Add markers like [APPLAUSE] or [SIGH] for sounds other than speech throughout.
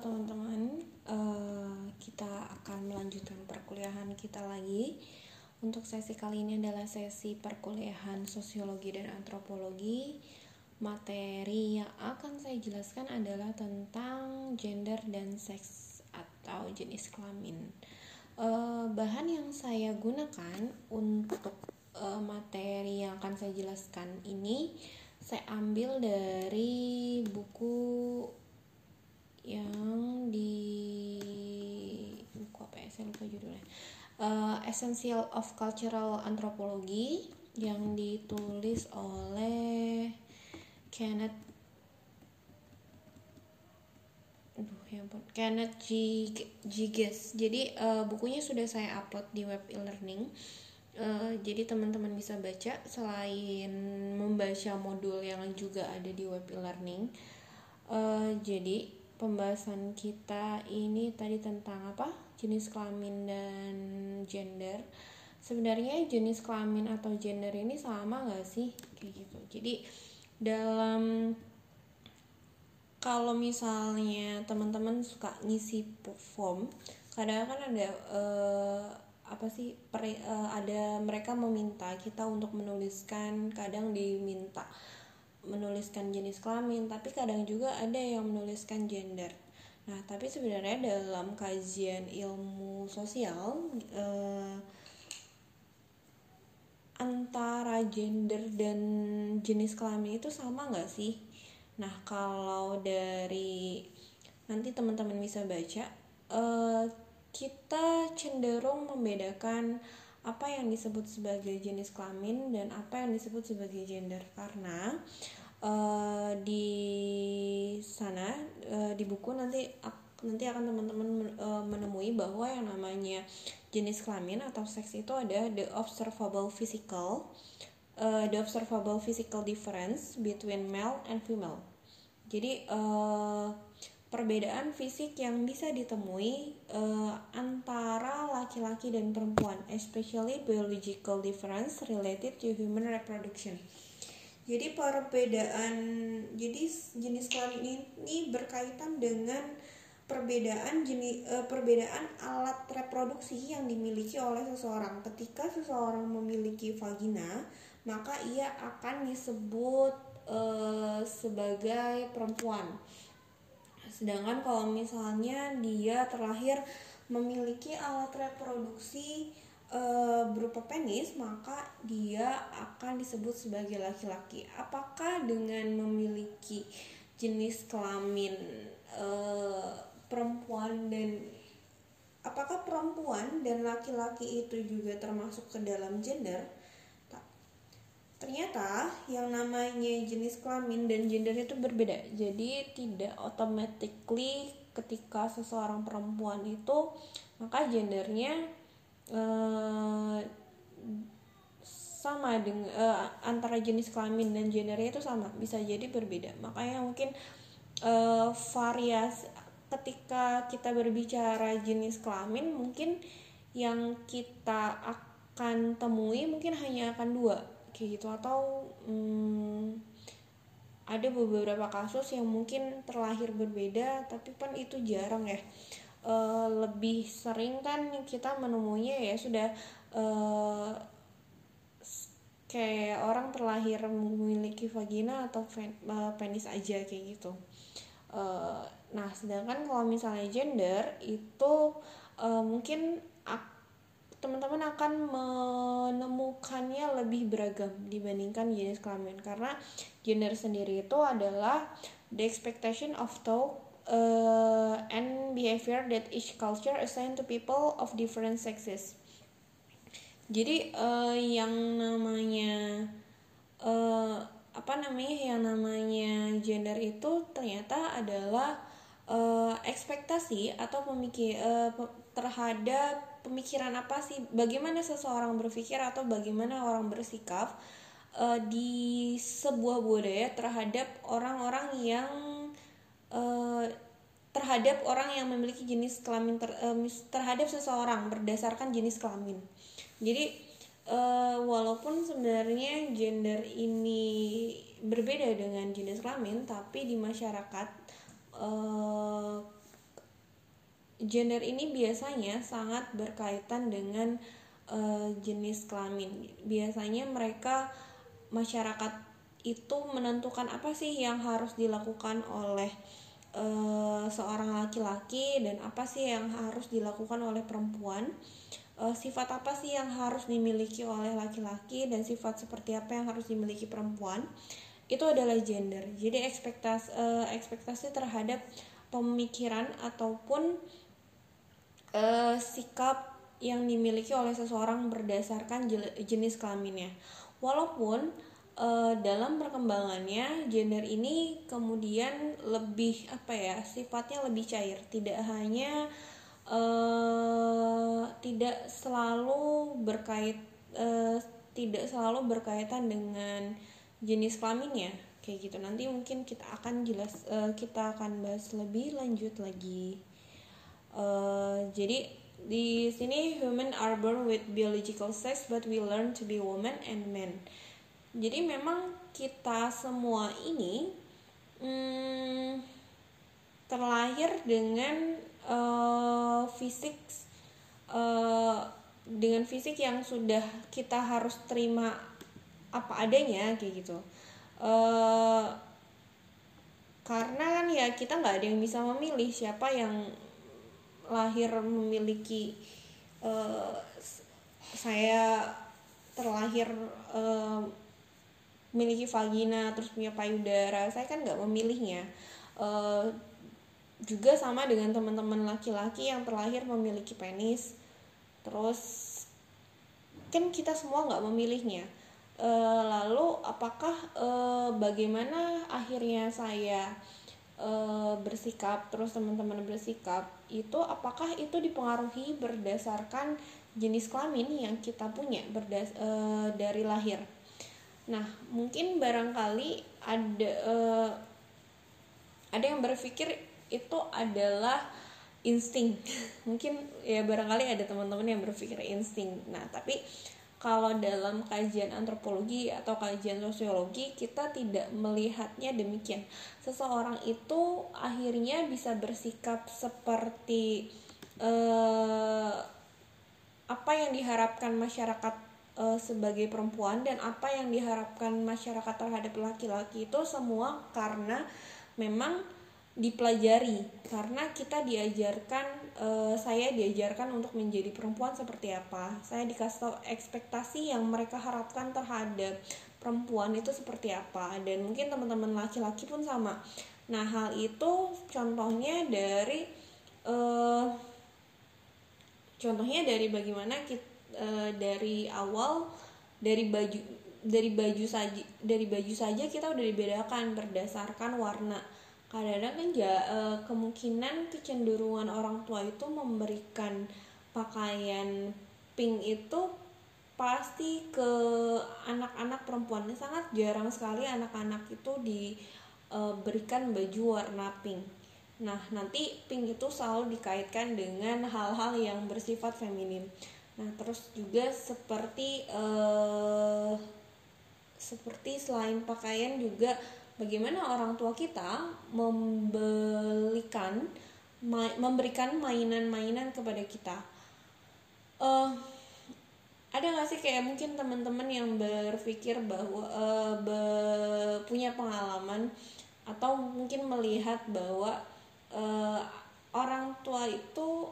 teman-teman, uh, kita akan melanjutkan perkuliahan kita lagi. Untuk sesi kali ini adalah sesi perkuliahan sosiologi dan antropologi. Materi yang akan saya jelaskan adalah tentang gender dan seks atau jenis kelamin. Uh, bahan yang saya gunakan untuk uh, materi yang akan saya jelaskan ini saya ambil dari buku yang di buku apa ya saya lupa judulnya uh, Essential of Cultural Anthropology yang ditulis oleh Kenneth Aduh, ya ampun. Kenneth G. Giges. Jadi uh, bukunya sudah saya upload di web e-learning. Uh, jadi teman-teman bisa baca selain membaca modul yang juga ada di web e-learning. Uh, jadi pembahasan kita ini tadi tentang apa? Jenis kelamin dan gender. Sebenarnya jenis kelamin atau gender ini sama nggak sih? Kayak gitu. Jadi dalam kalau misalnya teman-teman suka ngisi form, kadang kan ada uh, apa sih per, uh, ada mereka meminta kita untuk menuliskan, kadang diminta menuliskan jenis kelamin tapi kadang juga ada yang menuliskan gender. Nah tapi sebenarnya dalam kajian ilmu sosial eh, antara gender dan jenis kelamin itu sama nggak sih? Nah kalau dari nanti teman-teman bisa baca eh, kita cenderung membedakan apa yang disebut sebagai jenis kelamin dan apa yang disebut sebagai gender. Karena uh, di sana uh, di buku nanti nanti akan teman-teman uh, menemui bahwa yang namanya jenis kelamin atau seks itu ada the observable physical uh, the observable physical difference between male and female. Jadi uh, perbedaan fisik yang bisa ditemui uh, antara laki-laki dan perempuan, especially biological difference related to human reproduction. Jadi perbedaan jadi jenis kelamin ini berkaitan dengan perbedaan jenis uh, perbedaan alat reproduksi yang dimiliki oleh seseorang. Ketika seseorang memiliki vagina, maka ia akan disebut uh, sebagai perempuan Sedangkan kalau misalnya dia terlahir memiliki alat reproduksi e, berupa penis, maka dia akan disebut sebagai laki-laki. Apakah dengan memiliki jenis kelamin e, perempuan dan apakah perempuan dan laki-laki itu juga termasuk ke dalam gender? Ternyata yang namanya jenis kelamin dan gender itu berbeda. Jadi tidak automatically ketika seseorang perempuan itu maka gendernya uh, sama dengan uh, antara jenis kelamin dan gendernya itu sama bisa jadi berbeda makanya mungkin uh, variasi ketika kita berbicara jenis kelamin mungkin yang kita akan temui mungkin hanya akan dua kayak gitu atau hmm, ada beberapa kasus yang mungkin terlahir berbeda tapi kan itu jarang ya. E, lebih sering kan kita menemuinya ya sudah e, kayak orang terlahir memiliki vagina atau pen, e, penis aja kayak gitu. E, nah sedangkan kalau misalnya gender itu e, mungkin teman-teman akan menemukannya lebih beragam dibandingkan jenis kelamin karena gender sendiri itu adalah the expectation of thought uh, and behavior that each culture assign to people of different sexes. Jadi uh, yang namanya uh, apa namanya yang namanya gender itu ternyata adalah uh, ekspektasi atau pemikir uh, terhadap pemikiran apa sih bagaimana seseorang berpikir atau bagaimana orang bersikap uh, di sebuah budaya terhadap orang-orang yang uh, terhadap orang yang memiliki jenis kelamin ter, uh, terhadap seseorang berdasarkan jenis kelamin. Jadi uh, walaupun sebenarnya gender ini berbeda dengan jenis kelamin, tapi di masyarakat gender ini biasanya sangat berkaitan dengan uh, jenis kelamin. Biasanya mereka masyarakat itu menentukan apa sih yang harus dilakukan oleh uh, seorang laki-laki dan apa sih yang harus dilakukan oleh perempuan. Uh, sifat apa sih yang harus dimiliki oleh laki-laki dan sifat seperti apa yang harus dimiliki perempuan itu adalah gender. Jadi ekspektasi ekspektasi terhadap pemikiran ataupun uh, sikap yang dimiliki oleh seseorang berdasarkan jenis kelaminnya. Walaupun uh, dalam perkembangannya gender ini kemudian lebih apa ya sifatnya lebih cair, tidak hanya uh, tidak selalu berkait uh, tidak selalu berkaitan dengan jenis kelaminnya. Kayak gitu. Nanti mungkin kita akan jelas uh, kita akan bahas lebih lanjut lagi uh, jadi di sini human are born with biological sex but we learn to be woman and men. Jadi memang kita semua ini hmm, terlahir dengan uh, fisik uh, dengan fisik yang sudah kita harus terima apa adanya kayak gitu. Uh, karena kan ya kita nggak ada yang bisa memilih siapa yang lahir memiliki uh, saya terlahir uh, memiliki vagina terus punya payudara saya kan nggak memilihnya. Uh, juga sama dengan teman-teman laki-laki yang terlahir memiliki penis terus kan kita semua nggak memilihnya. E, lalu apakah e, bagaimana akhirnya saya e, bersikap terus teman-teman bersikap itu apakah itu dipengaruhi berdasarkan jenis kelamin yang kita punya berdas e, dari lahir? Nah mungkin barangkali ada e, ada yang berpikir itu adalah insting. [LAUGHS] Mungkin ya barangkali ada teman-teman yang berpikir insting. Nah tapi kalau dalam kajian antropologi atau kajian sosiologi kita tidak melihatnya demikian. Seseorang itu akhirnya bisa bersikap seperti eh, apa yang diharapkan masyarakat eh, sebagai perempuan dan apa yang diharapkan masyarakat terhadap laki-laki itu semua karena memang dipelajari. Karena kita diajarkan uh, saya diajarkan untuk menjadi perempuan seperti apa. Saya dikasih tahu ekspektasi yang mereka harapkan terhadap perempuan itu seperti apa. Dan mungkin teman-teman laki-laki pun sama. Nah hal itu contohnya dari uh, contohnya dari bagaimana kita uh, eh, dari awal dari baju dari baju saja dari baju saja kita udah dibedakan berdasarkan warna kadang-kadang kan uh, kemungkinan kecenderungan orang tua itu memberikan pakaian pink itu pasti ke anak-anak perempuan sangat jarang sekali anak-anak itu diberikan eh, baju warna pink. Nah nanti pink itu selalu dikaitkan dengan hal-hal yang bersifat feminim nah terus juga seperti uh, seperti selain pakaian juga bagaimana orang tua kita membelikan memberikan mainan-mainan kepada kita. Uh, ada nggak sih kayak mungkin teman-teman yang berpikir bahwa uh, be punya pengalaman atau mungkin melihat bahwa uh, orang tua itu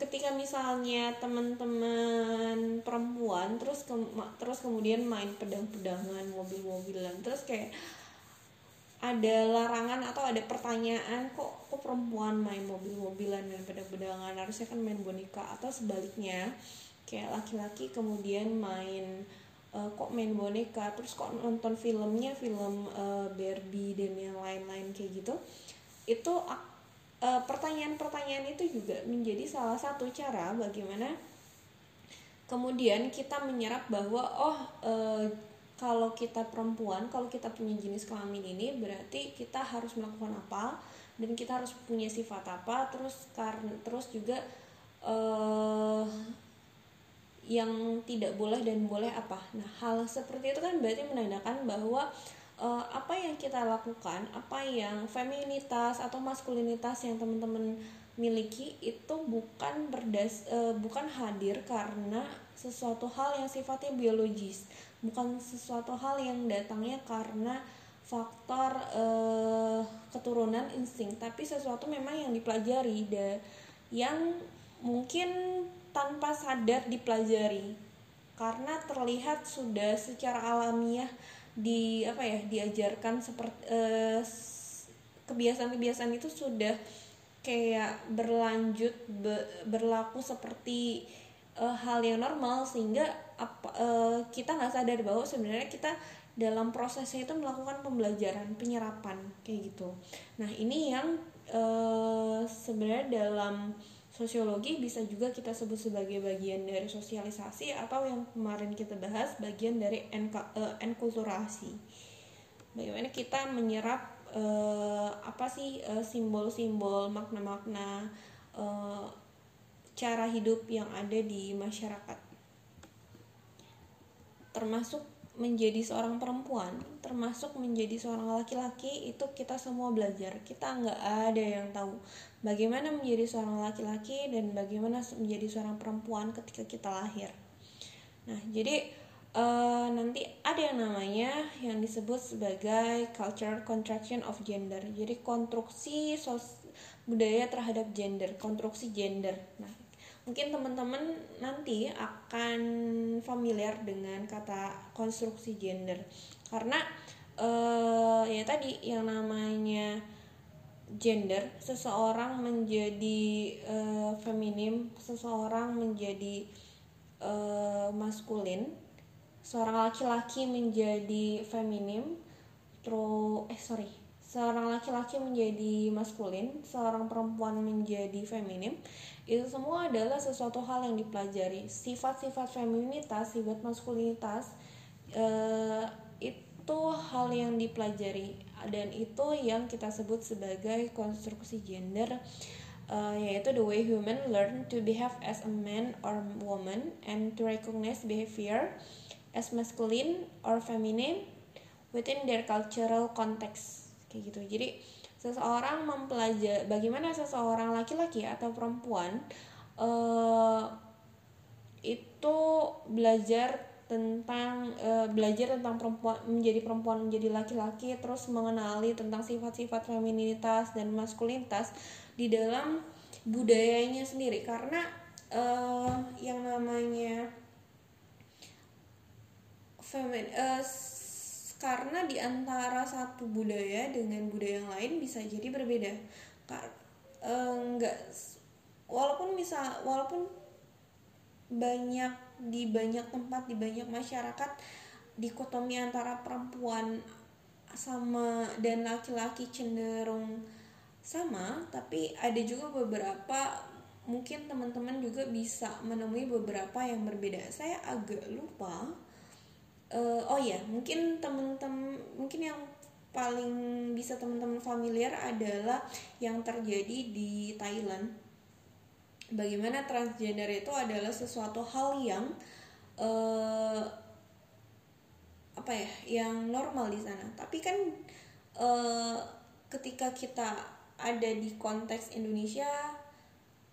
ketika misalnya teman-teman perempuan terus ke, terus kemudian main pedang-pedangan mobil-mobilan terus kayak ada larangan atau ada pertanyaan kok kok perempuan main mobil-mobilan dan pedang-pedangan? Harusnya kan main boneka atau sebaliknya kayak laki-laki kemudian main uh, kok main boneka? Terus kok nonton filmnya film uh, Barbie dan yang lain-lain kayak gitu. Itu Eh, pertanyaan-pertanyaan itu juga menjadi salah satu cara bagaimana kemudian kita menyerap bahwa oh e, kalau kita perempuan kalau kita punya jenis kelamin ini berarti kita harus melakukan apa dan kita harus punya sifat apa? Terus karena terus juga e, yang tidak boleh dan boleh apa? Nah hal seperti itu kan berarti menandakan bahwa uh, apa yang kita lakukan, apa yang feminitas atau maskulinitas yang teman-teman miliki itu bukan berdas uh, bukan hadir karena sesuatu hal yang sifatnya biologis. Bukan sesuatu hal yang datangnya karena faktor uh, keturunan insting tapi sesuatu memang yang dipelajari dan yang mungkin tanpa sadar dipelajari. Karena terlihat sudah secara alamiah di apa ya diajarkan seperti uh, kebiasaan-kebiasaan itu sudah kayak berlanjut be, berlaku seperti uh, hal yang normal sehingga apa uh, kita nggak sadar bahwa sebenarnya kita dalam prosesnya itu melakukan pembelajaran penyerapan kayak gitu. Nah ini yang uh, sebenarnya dalam sosiologi bisa juga kita sebut sebagai bagian dari sosialisasi atau yang kemarin kita bahas bagian dari enkulturasi. Bagaimana kita menyerap uh, apa sih simbol simbol-simbol makna-makna uh, cara hidup yang ada di masyarakat. Termasuk menjadi seorang perempuan termasuk menjadi seorang laki-laki itu kita semua belajar. Kita nggak ada yang tahu bagaimana menjadi seorang laki-laki dan bagaimana menjadi seorang perempuan ketika kita lahir. Nah jadi uh, nanti ada yang namanya yang disebut sebagai culture contraction of gender. Jadi konstruksi sos budaya terhadap gender konstruksi gender. Nah mungkin teman-teman nanti akan familiar dengan kata konstruksi gender. Karena uh, ya tadi yang namanya gender seseorang menjadi uh, feminim seseorang menjadi uh, maskulin seorang laki-laki menjadi feminim terus eh sorry seorang laki-laki menjadi maskulin seorang perempuan menjadi feminim itu semua adalah sesuatu hal yang dipelajari. Sifat-sifat feminitas sifat maskulinitas eh, itu hal yang dipelajari. Dan itu yang kita sebut sebagai konstruksi gender uh, yaitu the way human learn to behave as a man or woman and to recognize behavior as masculine or feminine within their cultural context kayak gitu. Jadi seseorang mempelajari bagaimana seseorang laki-laki atau perempuan uh, itu belajar tentang uh, belajar tentang perempuan menjadi perempuan menjadi laki-laki terus mengenali tentang sifat-sifat femininitas dan maskulinitas di dalam budayanya sendiri. Karena uh, yang namanya femin uh, karena di antara satu budaya dengan budaya yang lain bisa jadi berbeda. Enggak uh, walaupun misal walaupun banyak di banyak tempat di banyak masyarakat dikotomi antara perempuan sama dan laki-laki cenderung sama tapi ada juga beberapa mungkin teman-teman juga bisa menemui beberapa yang berbeda. Saya agak lupa uh, oh ya mungkin teman-teman mungkin yang paling bisa teman-teman familiar adalah yang terjadi di Thailand. Bagaimana transgender itu adalah sesuatu hal yang uh, apa ya yang normal di sana. Tapi kan uh, ketika kita ada di konteks Indonesia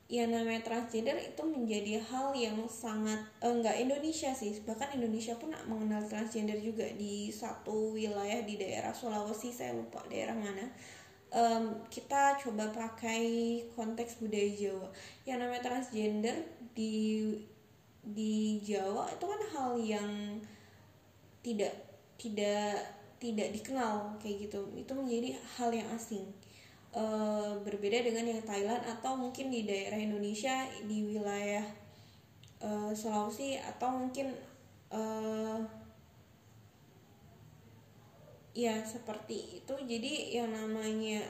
yang namanya transgender itu menjadi hal yang sangat eh, enggak Indonesia sih. Bahkan Indonesia pun mengenal transgender juga di satu wilayah di daerah Sulawesi saya lupa daerah mana. Um, kita coba pakai konteks budaya Jawa. Yang namanya transgender di di Jawa itu kan hal yang tidak tidak tidak dikenal kayak gitu. Itu menjadi hal yang asing uh, berbeda dengan yang Thailand atau mungkin di daerah Indonesia di wilayah uh, Sulawesi atau mungkin uh, ya seperti itu jadi yang namanya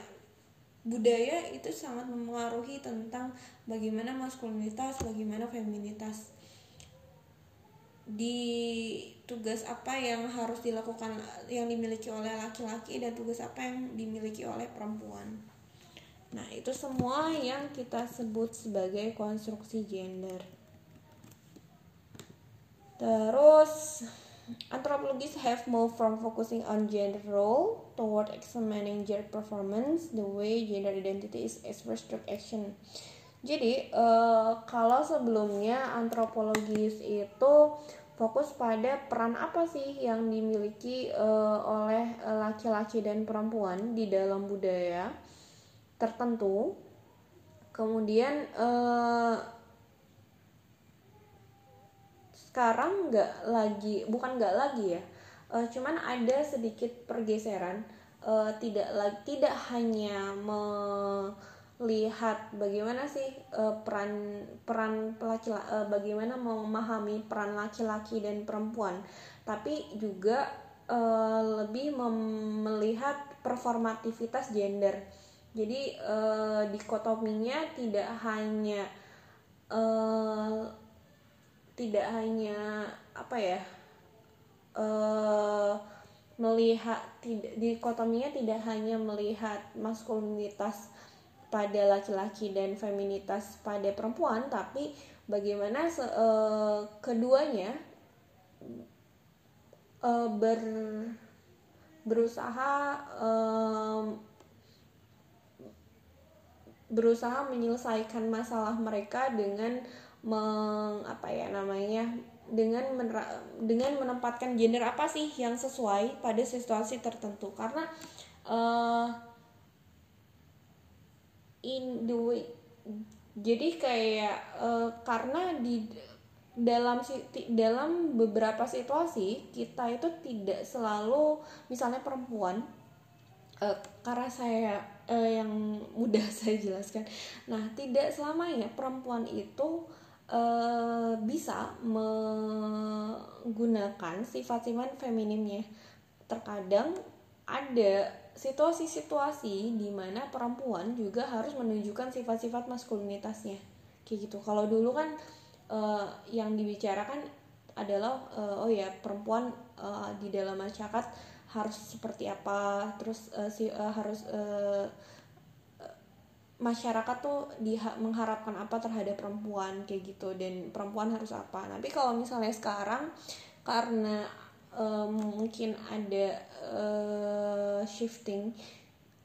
budaya itu sangat mempengaruhi tentang bagaimana maskulinitas bagaimana feminitas di tugas apa yang harus dilakukan yang dimiliki oleh laki-laki dan tugas apa yang dimiliki oleh perempuan. Nah, itu semua yang kita sebut sebagai konstruksi gender. Terus anthropologists have moved from focusing on gender role toward examining gender performance, the way gender identity is expressed through action. Jadi uh, kalau sebelumnya antropologis itu fokus pada peran apa sih yang dimiliki uh, oleh laki-laki dan perempuan di dalam budaya tertentu. Kemudian uh, sekarang nggak lagi, bukan nggak lagi ya, uh, cuman ada sedikit pergeseran. Uh, tidak lagi tidak hanya me lihat bagaimana sih uh, peran peran laki uh, bagaimana memahami peran laki-laki dan perempuan tapi juga uh, lebih melihat performativitas gender jadi uh, dikotominya tidak hanya uh, tidak hanya apa ya uh, melihat tidak dikotominya tidak hanya melihat maskulinitas pada laki-laki dan feminitas pada perempuan tapi bagaimana se uh, keduanya uh, ber berusaha um, berusaha menyelesaikan masalah mereka dengan meng apa ya namanya dengan dengan menempatkan gender apa sih yang sesuai pada situasi tertentu. Karena uh, in the way jadi kayak uh, karena di dalam dalam beberapa situasi kita itu tidak selalu misalnya perempuan uh, karena saya uh, yang mudah [LAUGHS] saya jelaskan. Nah tidak selamanya perempuan itu uh, bisa menggunakan sifat-sifat feminimnya terkadang ada situasi-situasi di mana perempuan juga harus menunjukkan sifat-sifat maskulinitasnya. Kayak gitu. Kalau dulu kan uh, yang dibicarakan adalah uh, oh ya perempuan uh, di dalam masyarakat harus seperti apa terus uh, si uh, harus uh, masyarakat tuh diha mengharapkan apa terhadap perempuan kayak gitu dan perempuan harus apa. Tapi kalau misalnya sekarang karena uh, mungkin ada uh, shifting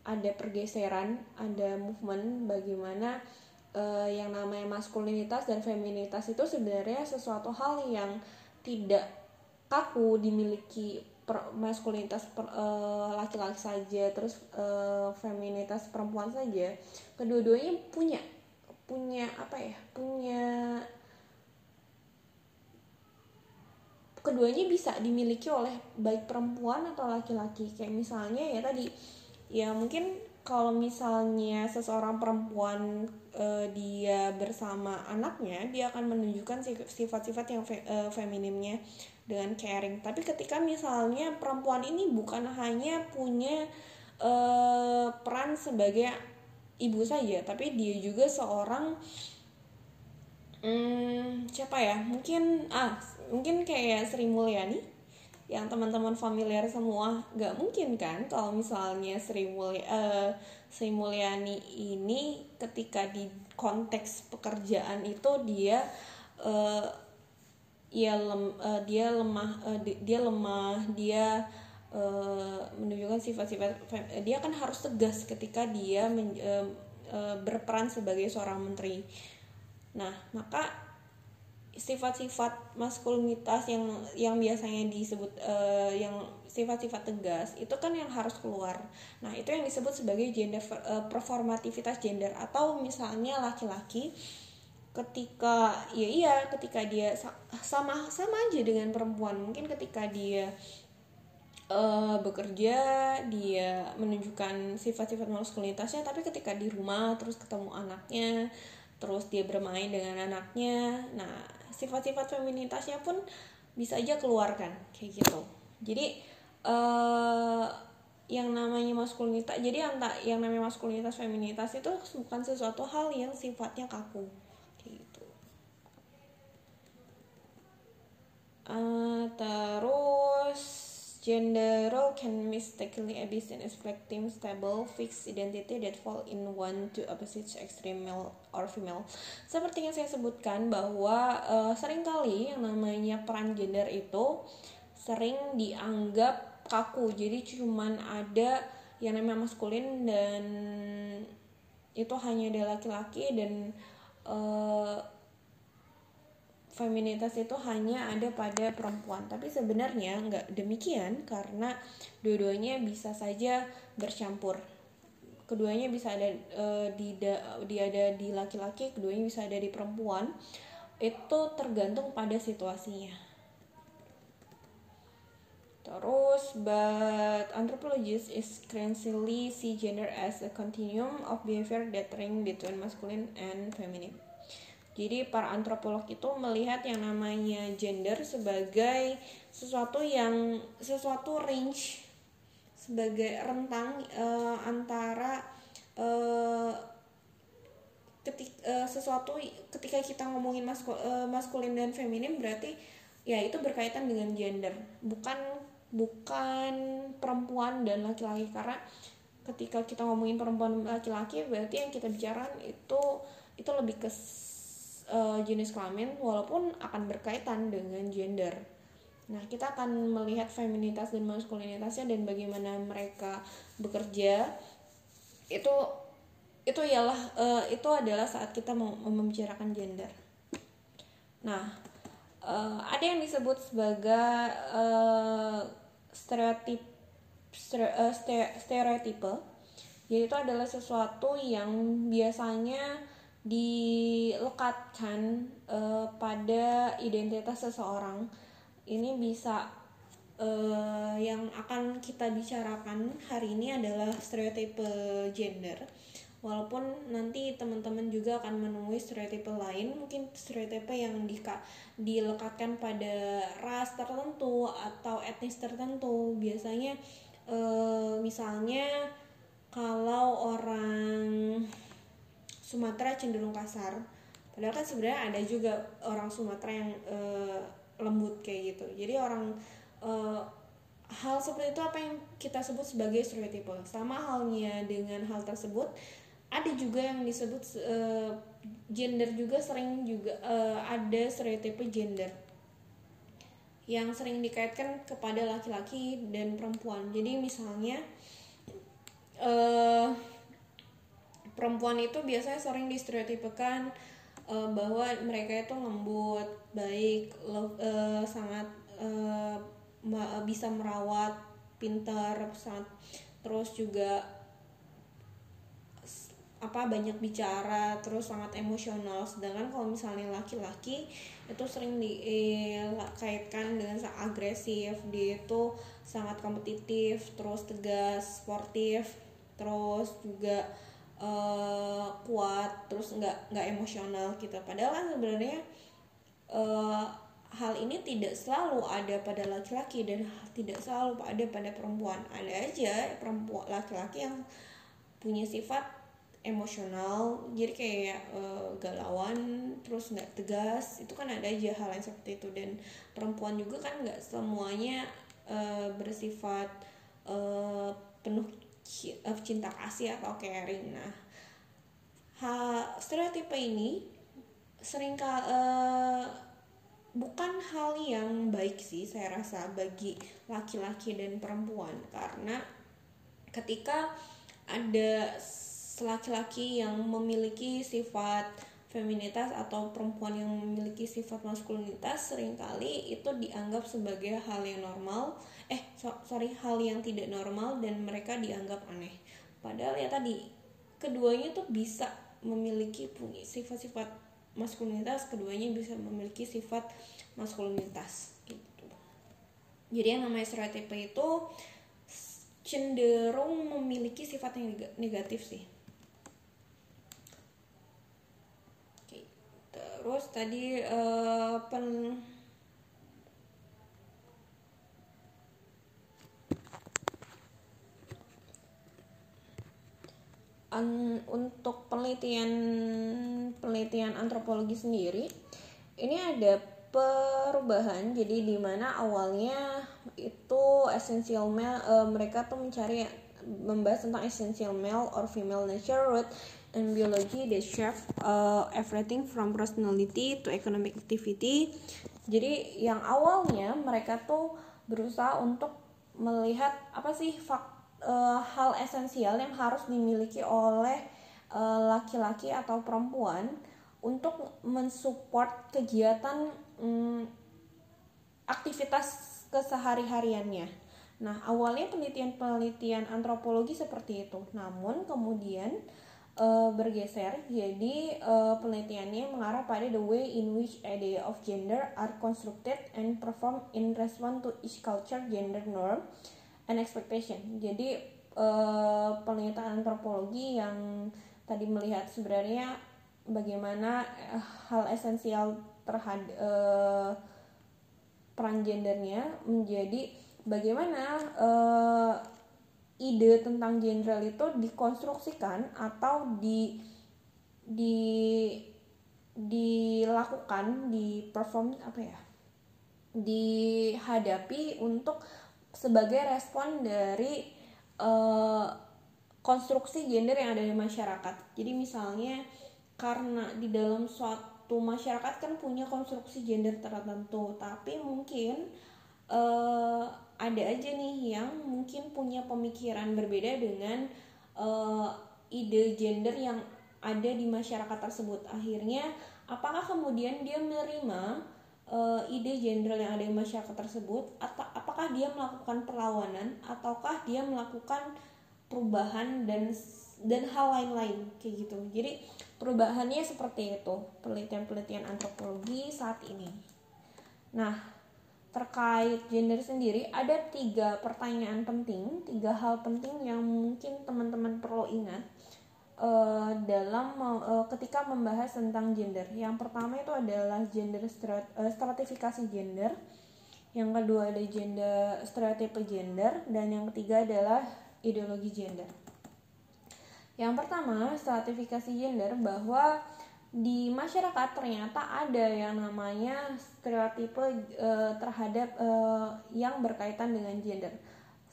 ada pergeseran ada movement bagaimana uh, yang namanya maskulinitas dan feminitas itu sebenarnya sesuatu hal yang tidak kaku dimiliki per, maskulinitas laki-laki uh, saja terus uh, feminitas perempuan saja kedua-duanya punya punya apa ya punya keduanya bisa dimiliki oleh baik perempuan atau laki-laki. Kayak misalnya ya tadi ya mungkin kalau misalnya seseorang perempuan uh, dia bersama anaknya dia akan menunjukkan sifat-sifat yang fe, uh, feminimnya dengan caring. Tapi ketika misalnya perempuan ini bukan hanya punya uh, peran sebagai ibu saja tapi dia juga seorang hmm, siapa ya? Mungkin ah mungkin kayak Sri Mulyani yang teman-teman familiar semua. Gak mungkin kan kalau misalnya Sri Mulya, uh, Sri Mulyani ini ketika di konteks pekerjaan itu dia uh, ya lem, uh, dia lemah uh, dia lemah dia uh, menunjukkan sifat-sifat dia kan harus tegas ketika dia men, uh, uh, berperan sebagai seorang menteri Nah, maka sifat-sifat maskulinitas yang yang biasanya disebut uh, yang sifat-sifat tegas itu kan yang harus keluar. Nah, itu yang disebut sebagai gender uh, performativitas gender atau misalnya laki-laki ketika ya iya ketika dia sama sama aja dengan perempuan. Mungkin ketika dia uh, bekerja dia menunjukkan sifat-sifat maskulinitasnya tapi ketika di rumah terus ketemu anaknya terus dia bermain dengan anaknya nah sifat-sifat feminitasnya pun bisa aja keluarkan kayak gitu. Jadi uh, yang namanya maskulinitas jadi yang namanya maskulinitas feminitas itu bukan sesuatu hal yang sifatnya kaku kayak gitu uh, terus Gender role can mistakenly be seen as reflecting stable, fixed identity that fall in one to opposite extreme male or female. Seperti yang saya sebutkan bahwa uh, sering kali yang namanya peran gender itu sering dianggap kaku jadi cuman ada yang namanya maskulin dan itu hanya ada laki-laki dan uh, feminitas itu hanya ada pada perempuan. Tapi sebenarnya nggak demikian karena dua-duanya bisa saja bercampur. Keduanya bisa ada uh, di da, di ada di laki-laki keduanya bisa ada di perempuan. Itu tergantung pada situasinya. Terus, but anthropologists increasingly see gender as a continuum of behavior that range between masculine and feminine. Jadi para antropolog itu melihat yang namanya gender sebagai sesuatu yang sesuatu range sebagai rentang uh, antara uh, ketik uh, sesuatu ketika kita ngomongin maskul, uh, maskulin dan feminin berarti ya itu berkaitan dengan gender. Bukan bukan perempuan dan laki-laki. Karena ketika kita ngomongin perempuan laki-laki berarti yang kita bicara itu itu lebih ke uh, jenis kelamin walaupun akan berkaitan dengan gender. Nah, kita akan melihat feminitas dan maskulinitasnya dan bagaimana mereka bekerja. Itu itu ialah uh, itu adalah saat kita mau membicarakan gender. Nah, uh, ada yang disebut sebagai uh, stereotip eh, stereotipe yaitu adalah sesuatu yang biasanya dilekatkan uh, pada identitas seseorang. Ini bisa uh, yang akan kita bicarakan hari ini adalah stereotipe gender. Walaupun nanti teman-teman juga akan menemui stereotipe lain mungkin stereotipe yang di, dilekatkan pada ras tertentu atau etnis tertentu. Biasanya e, misalnya kalau orang Sumatera cenderung kasar. Padahal kan sebenarnya ada juga orang Sumatera yang e, lembut kayak gitu. Jadi orang e, hal seperti itu apa yang kita sebut sebagai stereotipe sama halnya dengan hal tersebut ada juga yang disebut uh, gender juga sering juga uh, ada stereotipe gender. Yang sering dikaitkan kepada laki-laki dan perempuan. Jadi misalnya uh, perempuan itu biasanya sering distereotipekan uh, bahwa mereka itu lembut baik love, uh, sangat uh, bisa merawat pintar sangat terus juga apa banyak bicara terus sangat emosional. Sedangkan kalau misalnya laki-laki itu sering dikaitkan dengan agresif. Dia itu sangat kompetitif terus tegas sportif terus juga uh, kuat terus nggak nggak emosional gitu padahal kan sebenarnya uh, hal ini tidak selalu ada pada laki-laki dan tidak selalu ada pada perempuan. Ada aja perempuan laki-laki yang punya sifat emosional jadi kayak uh, galauan terus nggak tegas itu kan ada aja hal yang seperti itu. Dan perempuan juga kan nggak semuanya uh, bersifat uh, penuh cinta kasih atau caring. Nah ha, stereotipe ini sering uh, bukan hal yang baik sih saya rasa bagi laki-laki dan perempuan. Karena ketika ada laki-laki yang memiliki sifat feminitas atau perempuan yang memiliki sifat maskulinitas sering kali itu dianggap sebagai hal yang normal. Eh so, sorry hal yang tidak normal dan mereka dianggap aneh. Padahal ya tadi keduanya tuh bisa memiliki sifat-sifat maskulinitas keduanya bisa memiliki sifat maskulinitas gitu. Jadi yang namanya stereotipe itu cenderung memiliki sifat yang negatif sih terus tadi uh, pen An, untuk penelitian penelitian antropologi sendiri ini ada perubahan. Jadi di mana awalnya itu essential male uh, mereka tuh mencari membahas tentang essential male or female nature root and biology that shape uh, everything from personality to economic activity. Jadi yang awalnya mereka tuh berusaha untuk melihat apa sih fak, uh, hal esensial yang harus dimiliki oleh laki-laki uh, atau perempuan untuk mensupport kegiatan um, aktivitas kesehari-hariannya. Nah, awalnya penelitian-penelitian antropologi seperti itu. Namun kemudian e, bergeser jadi e, penelitiannya mengarah pada the way in which idea of gender are constructed and performed in response to each culture, gender norm and expectation. Jadi e, penelitian antropologi yang tadi melihat sebenarnya bagaimana hal esensial terhadap e, peran gendernya menjadi bagaimana uh, ide tentang gender itu dikonstruksikan atau di di dilakukan di perform apa ya dihadapi untuk sebagai respon dari uh, konstruksi gender yang ada di masyarakat. Jadi misalnya karena di dalam suatu masyarakat kan punya konstruksi gender tertentu tapi mungkin uh, ada aja nih yang mungkin punya pemikiran berbeda dengan uh, ide gender yang ada di masyarakat tersebut. Akhirnya, apakah kemudian dia menerima uh, ide gender yang ada di masyarakat tersebut, atau apakah dia melakukan perlawanan, ataukah dia melakukan perubahan dan dan hal lain-lain kayak gitu. Jadi perubahannya seperti itu penelitian-penelitian antropologi saat ini. Nah, terkait gender sendiri ada tiga pertanyaan penting, tiga hal penting yang mungkin teman-teman perlu ingat uh, dalam uh, ketika membahas tentang gender. Yang pertama itu adalah gender strat, uh, stratifikasi gender, yang kedua ada gender stereotipe gender, dan yang ketiga adalah ideologi gender. Yang pertama stratifikasi gender bahwa di masyarakat ternyata ada yang namanya stereotipe uh, terhadap uh, yang berkaitan dengan gender.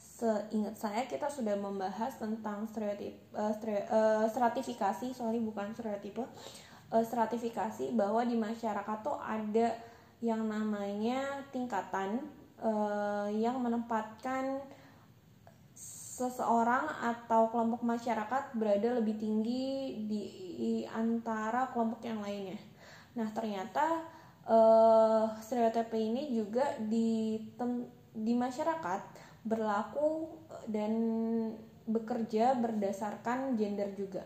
Seingat saya kita sudah membahas tentang stereotip uh, stere, uh, stratifikasi, sorry bukan stereotipe, uh, stratifikasi bahwa di masyarakat tuh ada yang namanya tingkatan uh, yang menempatkan seseorang atau kelompok masyarakat berada lebih tinggi di, antara kelompok yang lainnya. Nah, ternyata uh, stereotip ini juga di di masyarakat berlaku dan bekerja berdasarkan gender juga.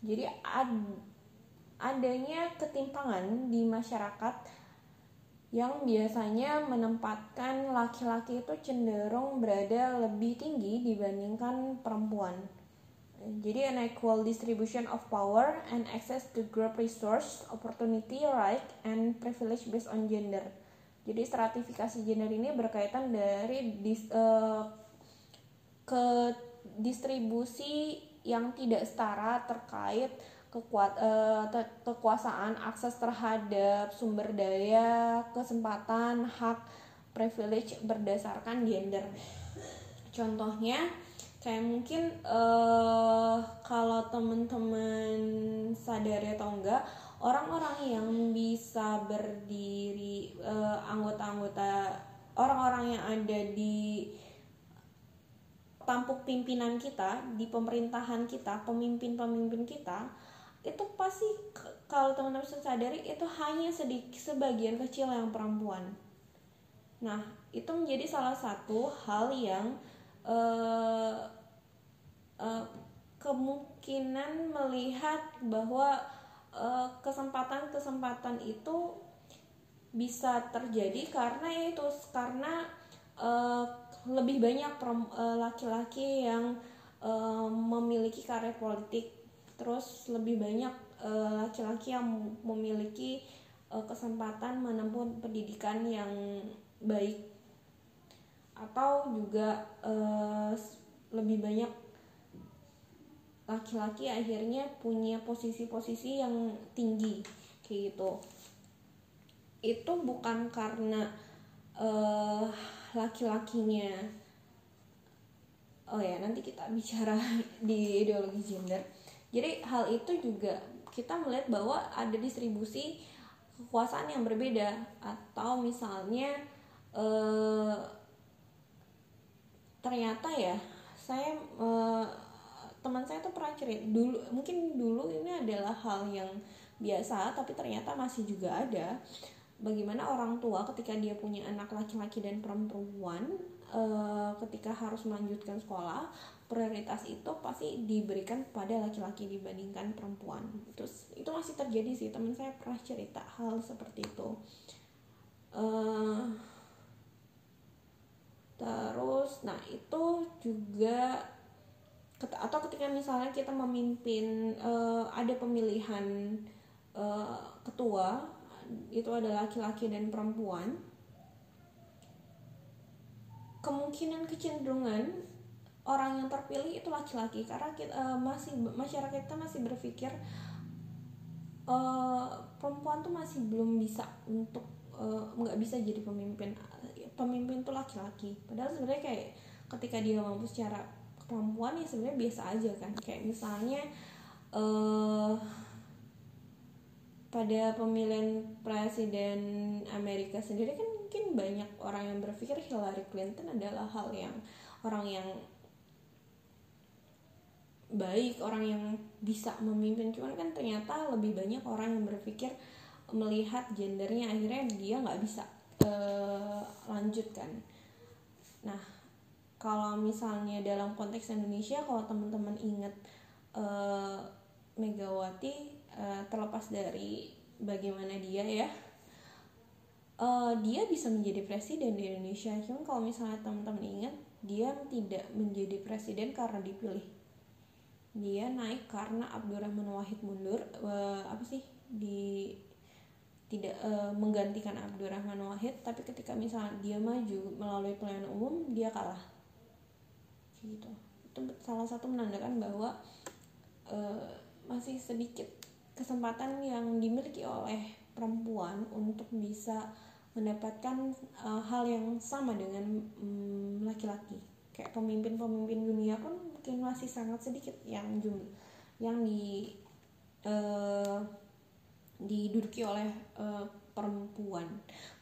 Jadi ad, adanya ketimpangan di masyarakat yang biasanya menempatkan laki-laki itu cenderung berada lebih tinggi dibandingkan perempuan. Jadi an equal distribution of power and access to group resource, opportunity, right, and privilege based on gender. Jadi stratifikasi gender ini berkaitan dari dis, uh, ke distribusi yang tidak setara terkait kekuat uh, kekuasaan akses terhadap sumber daya kesempatan hak privilege berdasarkan gender. Contohnya kayak mungkin uh, kalau teman-teman sadari atau enggak orang-orang yang bisa berdiri uh, anggota-anggota orang-orang yang ada di tampuk pimpinan kita di pemerintahan kita pemimpin-pemimpin kita itu pasti kalau teman-teman sadari itu hanya sedikit sebagian kecil yang perempuan. Nah, itu menjadi salah satu hal yang uh, uh, kemungkinan melihat bahwa kesempatan-kesempatan uh, itu bisa terjadi karena itu karena uh, lebih banyak laki-laki yang uh, memiliki karir politik terus lebih banyak eh, laki-laki uh, yang memiliki uh, kesempatan menempuh pendidikan yang baik. Atau juga uh, lebih banyak laki-laki akhirnya punya posisi-posisi yang tinggi kayak gitu. Itu bukan karena uh, laki-lakinya oh ya nanti kita bicara [LAUGHS] di ideologi gender jadi hal itu juga kita melihat bahwa ada distribusi kekuasaan yang berbeda. Atau misalnya eh, ternyata ya saya uh, teman saya tuh pernah cerita dulu mungkin dulu ini adalah hal yang biasa tapi ternyata masih juga ada. Bagaimana orang tua ketika dia punya anak laki-laki dan perempuan uh, ketika harus melanjutkan sekolah prioritas itu pasti diberikan pada laki-laki dibandingkan perempuan. Terus itu masih terjadi sih teman saya pernah cerita hal seperti itu. Uh, terus nah itu juga atau ketika misalnya kita memimpin uh, ada pemilihan uh, ketua itu ada laki-laki dan perempuan kemungkinan kecenderungan orang yang terpilih itu laki-laki. Karena kita, uh, masih masyarakat kita masih berpikir uh, perempuan tuh masih belum bisa untuk nggak uh, bisa jadi pemimpin pemimpin tuh laki-laki. Padahal sebenarnya kayak ketika dia mampu secara perempuan ya sebenarnya biasa aja kan. Kayak misalnya uh, pada pemilihan presiden Amerika sendiri kan mungkin banyak orang yang berpikir Hillary Clinton adalah hal yang orang yang baik orang yang bisa memimpin. Cuman kan ternyata lebih banyak orang yang berpikir melihat gendernya akhirnya dia nggak bisa uh, lanjut kan. Nah kalau misalnya dalam konteks Indonesia kalau teman-teman ingat uh, Megawati uh, terlepas dari bagaimana dia ya uh, dia bisa menjadi presiden di Indonesia. Cuma kalau misalnya teman-teman ingat dia tidak menjadi presiden karena dipilih dia naik karena Abdurrahman Wahid mundur uh, apa sih di tidak uh, menggantikan Abdurrahman Wahid tapi ketika misalnya dia maju melalui pemilihan umum dia kalah. Gitu. Itu salah satu menandakan bahwa uh, masih sedikit kesempatan yang dimiliki oleh perempuan untuk bisa mendapatkan uh, hal yang sama dengan mm, laki-laki. um, kayak pemimpin-pemimpin dunia pun mungkin masih sangat sedikit yang jum yang di uh, diduduki oleh uh, perempuan.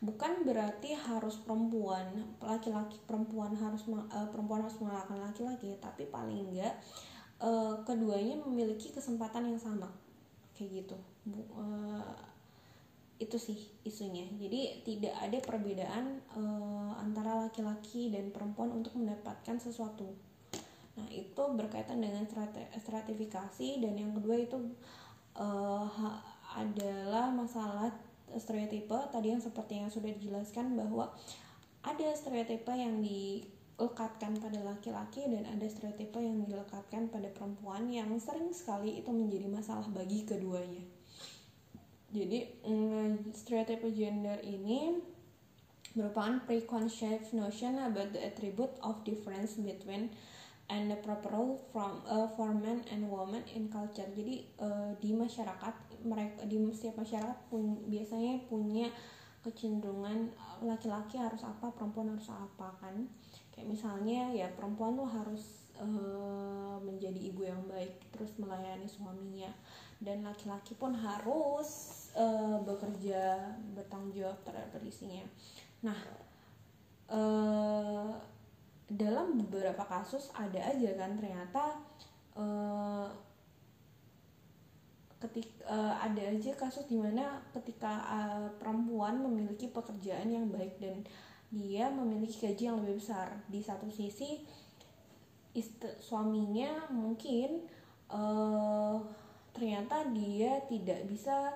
Bukan berarti harus perempuan laki-laki perempuan harus uh, perempuan harus mengalahkan laki-laki tapi paling enggak uh, keduanya memiliki kesempatan yang sama. Kayak gitu. Bu, uh, itu sih isunya. Jadi tidak ada perbedaan uh, antara laki-laki dan perempuan untuk mendapatkan sesuatu. Nah itu berkaitan dengan stratifikasi dan yang kedua itu uh, adalah masalah stereotipe. Tadi yang seperti yang sudah dijelaskan bahwa ada stereotipe yang dilekatkan pada laki-laki dan ada stereotipe yang dilekatkan pada perempuan yang sering sekali itu menjadi masalah bagi keduanya. Jadi mm, stereotipe gender ini merupakan preconceived notion about the attribute of difference between and the proper role from uh, for men and women in culture. Jadi uh, di masyarakat mereka di setiap masyarakat pun biasanya punya kecenderungan uh, laki-laki harus apa, perempuan harus apa kan. Kayak misalnya ya perempuan tuh harus uh, menjadi ibu yang baik terus melayani suaminya dan laki-laki pun harus uh, bekerja bertanggung jawab terhadap isinya. Nah, uh, dalam beberapa kasus ada aja kan ternyata uh, ketik uh, ada aja kasus di mana ketika uh, perempuan memiliki pekerjaan yang baik dan dia memiliki gaji yang lebih besar di satu sisi ist- suaminya mungkin uh, ternyata dia tidak bisa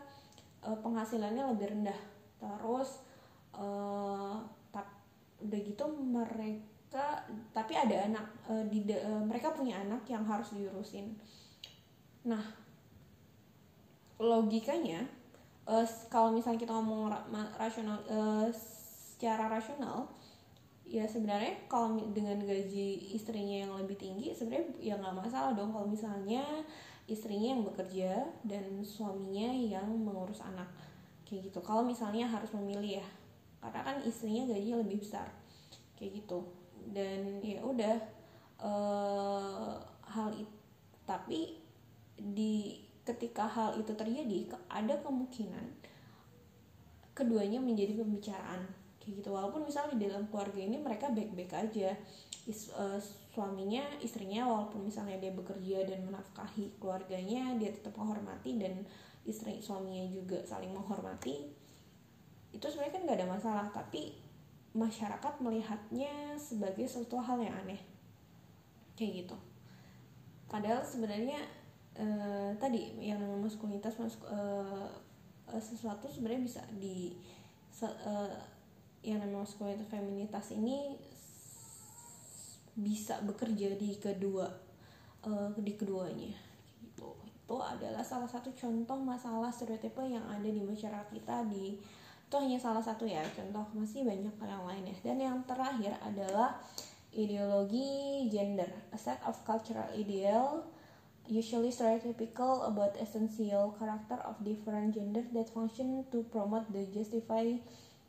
uh, penghasilannya lebih rendah. Terus uh, udah gitu mereka mereka tapi ada anak uh, di uh, mereka punya anak yang harus diurusin. Nah logikanya uh, kalau misalnya kita ngomong ra rasional uh, secara rasional ya sebenarnya kalau dengan gaji istrinya yang lebih tinggi sebenarnya ya nggak masalah dong kalau misalnya istrinya yang bekerja dan suaminya yang mengurus anak. Kayak gitu. Kalau misalnya harus memilih ya. Karena kan istrinya gajinya lebih besar. Kayak gitu. Dan ya udah uh, hal itu tapi di ketika hal itu terjadi ada kemungkinan keduanya menjadi pembicaraan. Kayak gitu. Walaupun misalnya di dalam keluarga ini mereka baik-baik aja is, uh, suaminya istrinya walaupun misalnya dia bekerja dan menafkahi keluarganya dia tetap menghormati dan istri suaminya juga saling menghormati itu sebenarnya kan nggak ada masalah. Tapi masyarakat melihatnya sebagai suatu hal yang aneh. Kayak gitu. Padahal sebenarnya uh, tadi yang maskulinitas masuk uh, uh, sesuatu sebenarnya bisa di uh, yang namanya maskulinitas feminitas ini bisa bekerja di kedua uh, di keduanya. Gitu. Itu adalah salah satu contoh masalah stereotipe yang ada di masyarakat kita di itu hanya salah satu ya contoh masih banyak yang lainnya. Dan yang terakhir adalah ideologi gender a set of cultural ideal usually stereotypical about essential character of different gender that function to promote the justify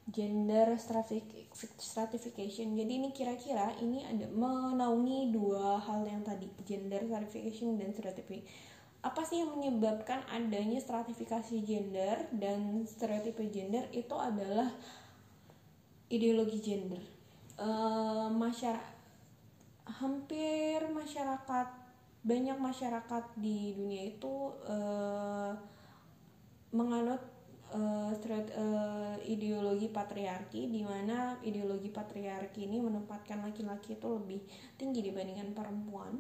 gender stratification. Jadi ini kira-kira ini ada menaungi dua hal yang tadi, gender stratification dan stereotyping. Apa sih yang menyebabkan adanya stratifikasi gender dan stereotipe gender itu adalah ideologi gender. Uh, masyarakat hampir masyarakat banyak masyarakat di dunia itu uh, menganut uh, uh, ideologi patriarki di mana ideologi patriarki ini menempatkan laki-laki itu lebih tinggi dibandingkan perempuan.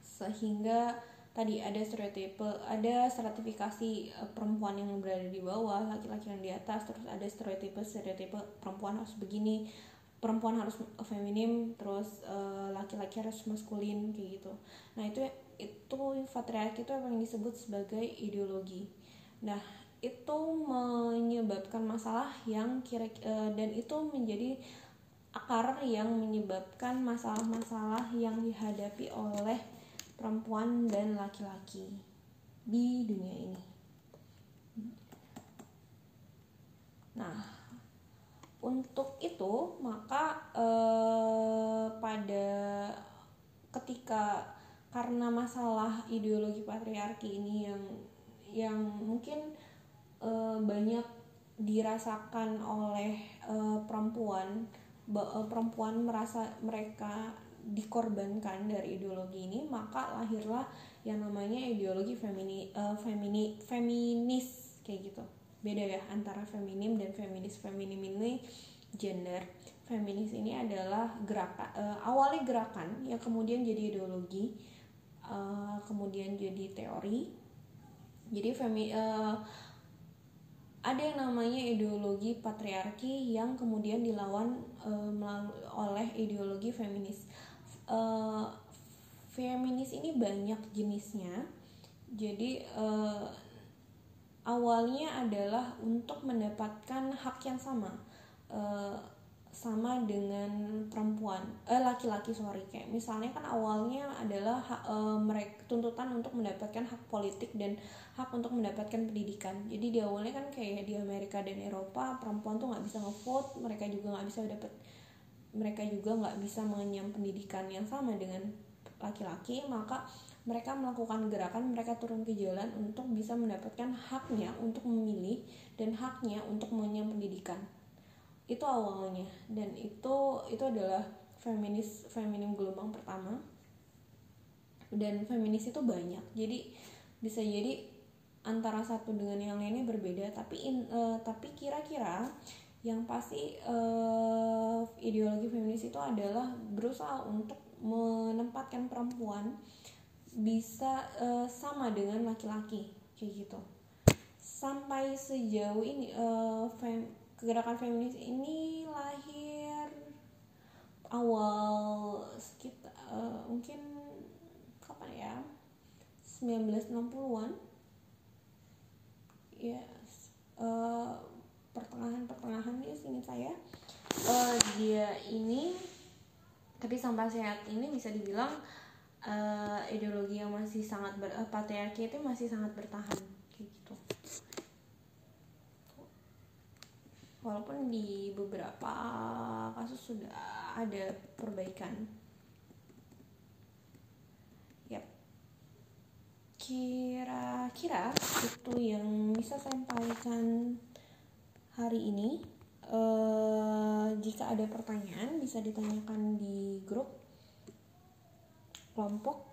Sehingga tadi ada stereotipe ada stratifikasi uh, perempuan yang berada di bawah laki-laki yang di atas terus ada stereotipe stereotipe perempuan harus begini perempuan harus feminim terus laki-laki uh, harus maskulin kayak gitu. Nah itu itu patriarki itu yang disebut sebagai ideologi. Nah itu menyebabkan masalah yang kira uh, dan itu menjadi akar yang menyebabkan masalah-masalah yang dihadapi oleh perempuan dan laki-laki di dunia ini. Nah, untuk itu maka eh, pada ketika karena masalah ideologi patriarki ini yang yang mungkin uh, banyak dirasakan oleh uh, perempuan uh, perempuan merasa mereka dikorbankan dari ideologi ini maka lahirlah yang namanya ideologi femini uh, femini feminis kayak gitu. Beda ya antara feminim dan feminis. Feminim ini gender feminis ini adalah gerakan uh, awalnya gerakan yang kemudian jadi ideologi uh, kemudian jadi teori. Jadi femi uh, ada yang namanya ideologi patriarki yang kemudian dilawan uh, oleh ideologi feminis. Uh, feminis ini banyak jenisnya. Jadi uh, awalnya adalah untuk mendapatkan hak yang sama. Uh, sama dengan perempuan eh laki-laki sorry. Kayak misalnya kan awalnya adalah hak, e, mereka tuntutan untuk mendapatkan hak politik dan hak untuk mendapatkan pendidikan. Jadi di awalnya kan kayak di Amerika dan Eropa perempuan tuh nggak bisa ngevote mereka juga nggak bisa dapat mereka juga nggak bisa mengenyam pendidikan yang sama dengan laki-laki maka mereka melakukan gerakan mereka turun ke jalan untuk bisa mendapatkan haknya untuk memilih dan haknya untuk mengenyam pendidikan itu awalnya dan itu itu adalah feminis feminim gelombang pertama. Dan feminis itu banyak. Jadi bisa jadi antara satu dengan yang lainnya berbeda. Tapi in, uh, tapi kira-kira yang pasti uh, ideologi feminis itu adalah berusaha untuk menempatkan perempuan bisa uh, sama dengan laki-laki. Kayak gitu. Sampai sejauh ini uh, fem gerakan feminis ini lahir awal sekitar uh, mungkin kapan ya? 1960-an ya uh, pertengahan-pertengahan ini singkat saya. Uh, dia ini tapi sampai saat ini bisa dibilang uh, ideologi yang masih sangat ber, uh, patriarki itu masih sangat bertahan walaupun di beberapa kasus sudah ada perbaikan. Yap. Kira-kira itu yang bisa saya sampaikan hari ini. Uh, jika ada pertanyaan bisa ditanyakan di grup kelompok.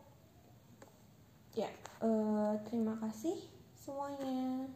Ya uh, terima kasih semuanya